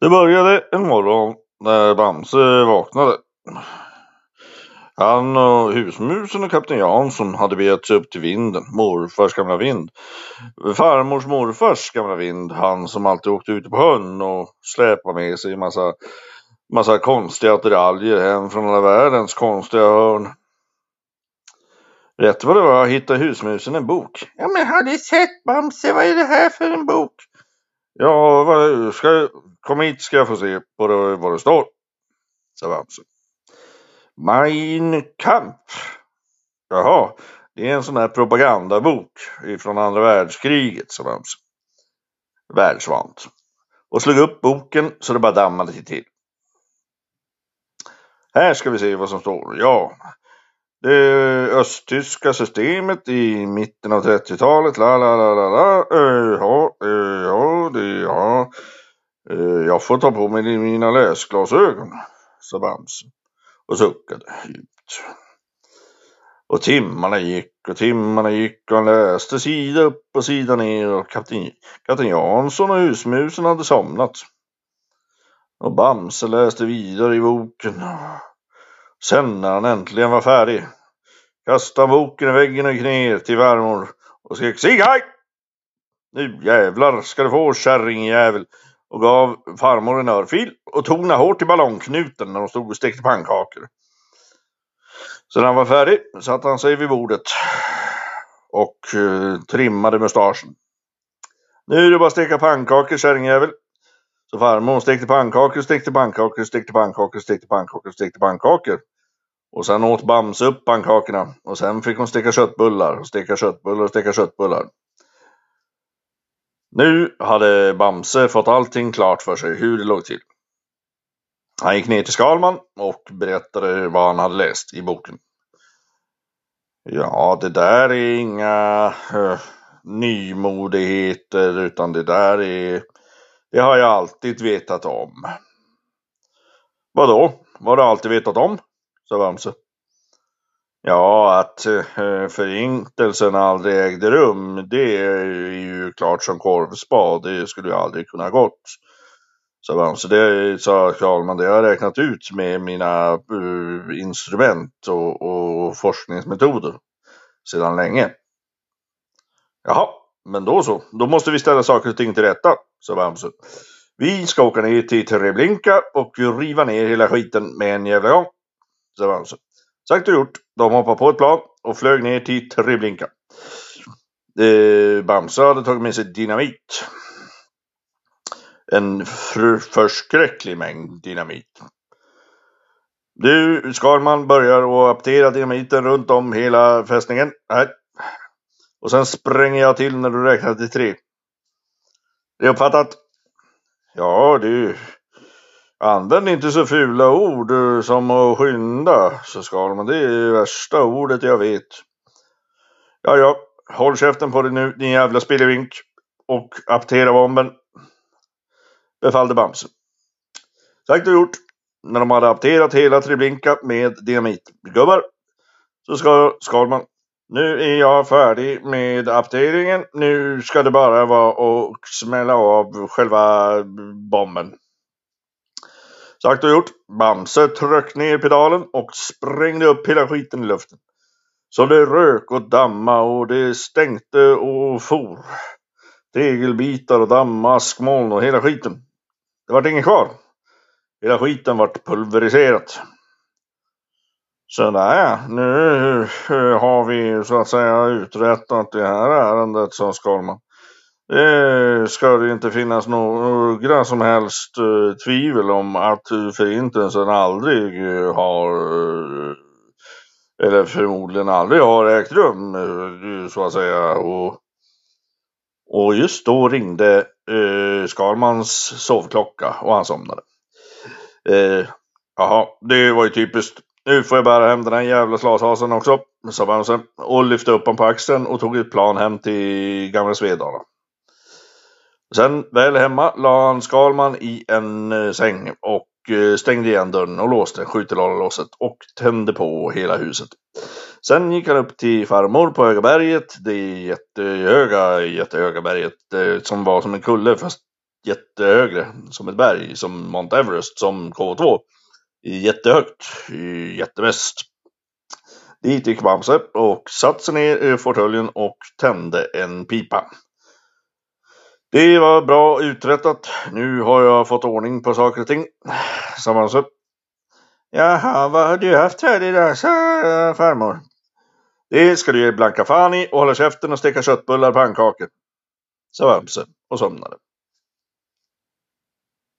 Det började en morgon när Bamse vaknade. Han och husmusen och kapten Jansson hade begett sig upp till vinden, morfars gamla vind. Farmors morfars gamla vind, han som alltid åkte ute på sjön och släpade med sig massa, massa konstiga attiraljer hem från alla världens konstiga hörn. Rätt vad det var hittade husmusen en bok. Ja men har du sett Bamse, vad är det här för en bok? Ja, vad, ska, kom hit ska jag få se på det, vad det står, sa Bamse. Mein Kampf. Jaha, det är en sån här propagandabok från andra världskriget, sa Bamse. Världsvant. Och slog upp boken så det bara dammade till. Här ska vi se vad som står. Ja, det östtyska systemet i mitten av 30-talet. La, la, la, la, la. Ja, ja, det, ja. Eh, jag får ta på mig mina läsglasögon, sa Bamse och suckade djupt. Och timmarna gick och timmarna gick och han läste sida upp och sida ner och kapten, kapten Jansson och husmusen hade somnat. Och Bamse läste vidare i boken. Sen när han äntligen var färdig kastade han boken i väggen och gick ner till farmor och skrek Sieg haj! Nu jävlar ska du få kärringjävel och gav farmor en örfil och tog hårt i ballongknuten när de stod och stekte pannkakor. Så när han var färdig satte han sig vid bordet och eh, trimmade mustaschen. Nu är det bara att steka pannkakor kärringjävel. Så farmor stekte pannkakor, stekte pannkakor, stekte pannkakor, stekte pannkakor, stekte pannkakor. Och sen åt Bamse upp pannkakorna och sen fick hon steka köttbullar och steka köttbullar och steka köttbullar. Nu hade Bamse fått allting klart för sig hur det låg till. Han gick ner till Skalman och berättade vad han hade läst i boken. Ja, det där är inga uh, nymodigheter utan det där är... Det har jag alltid vetat om. Vadå? Vad har du alltid vetat om? sa Bamse. Ja, att eh, förintelsen aldrig ägde rum, det är ju klart som korvspad. Det skulle ju aldrig kunna gått. Sa Bamse. Det sa Karlman, det har jag räknat ut med mina eh, instrument och, och forskningsmetoder sedan länge. Jaha, men då så. Då måste vi ställa saker och ting till rätta, sa Bamse. Vi ska åka ner till Treblinka och riva ner hela skiten med en jävla gång, sa Bamse. Sagt och gjort. De hoppade på ett plan och flög ner till Treblinka. Eh, Bamse hade tagit med sig dynamit. En förskräcklig mängd dynamit. Du, Skalman börjar att aptera dynamiten runt om hela fästningen. Nej. Och sen spränger jag till när du räknar till tre. Det är uppfattat? Ja, du. Använd inte så fula ord eh, som att skynda, så Skalman. Det är värsta ordet jag vet. Ja, ja. Håll käften på dig nu, din jävla spillevink. Och aptera bomben. Befallde Bamse. Sagt och gjort. När de hade apterat hela Treblinka med dynamitgubbar så ska Skalman nu är jag färdig med apteringen. Nu ska det bara vara att smälla av själva bomben. Sagt och gjort. Bamse tryck ner pedalen och sprängde upp hela skiten i luften. Så det rök och damma och det stänkte och for. Tegelbitar och damm, askmoln och hela skiten. Det vart inget kvar. Hela skiten vart pulveriserat. Sådär, nu har vi så att säga uträttat det här ärendet, sa Skalman. Det ska det inte finnas några som helst eh, tvivel om att förintelsen aldrig eh, har, eller förmodligen aldrig har ägt rum, så att säga. Och, och just då ringde Skalmans sovklocka och han somnade. Eh, jaha, det var ju typiskt. Nu får jag bära hem den här jävla slashasen också, sa Bamse och lyfte upp honom på axeln och tog ett plan hem till gamla Svedala. Sen väl hemma la han Skalman i en eh, säng och eh, stängde igen dörren och låste skjutelåset och tände på hela huset. Sen gick han upp till farmor på Höga berget, det jättehöga, jättehöga berget eh, som var som en kulle fast jättehögre, som ett berg, som Mount Everest, som K2. Jättehögt, jättemest. Dit gick Bamse och satte sig ner i fåtöljen och tände en pipa. Det var bra uträttat. Nu har jag fått ordning på saker och ting, sa Bamse. Jaha, vad har du haft här idag, sa farmor. Det ska du ge Blanka fan i och hålla käften och steka köttbullar och pannkakor, sa Bamse och somnade.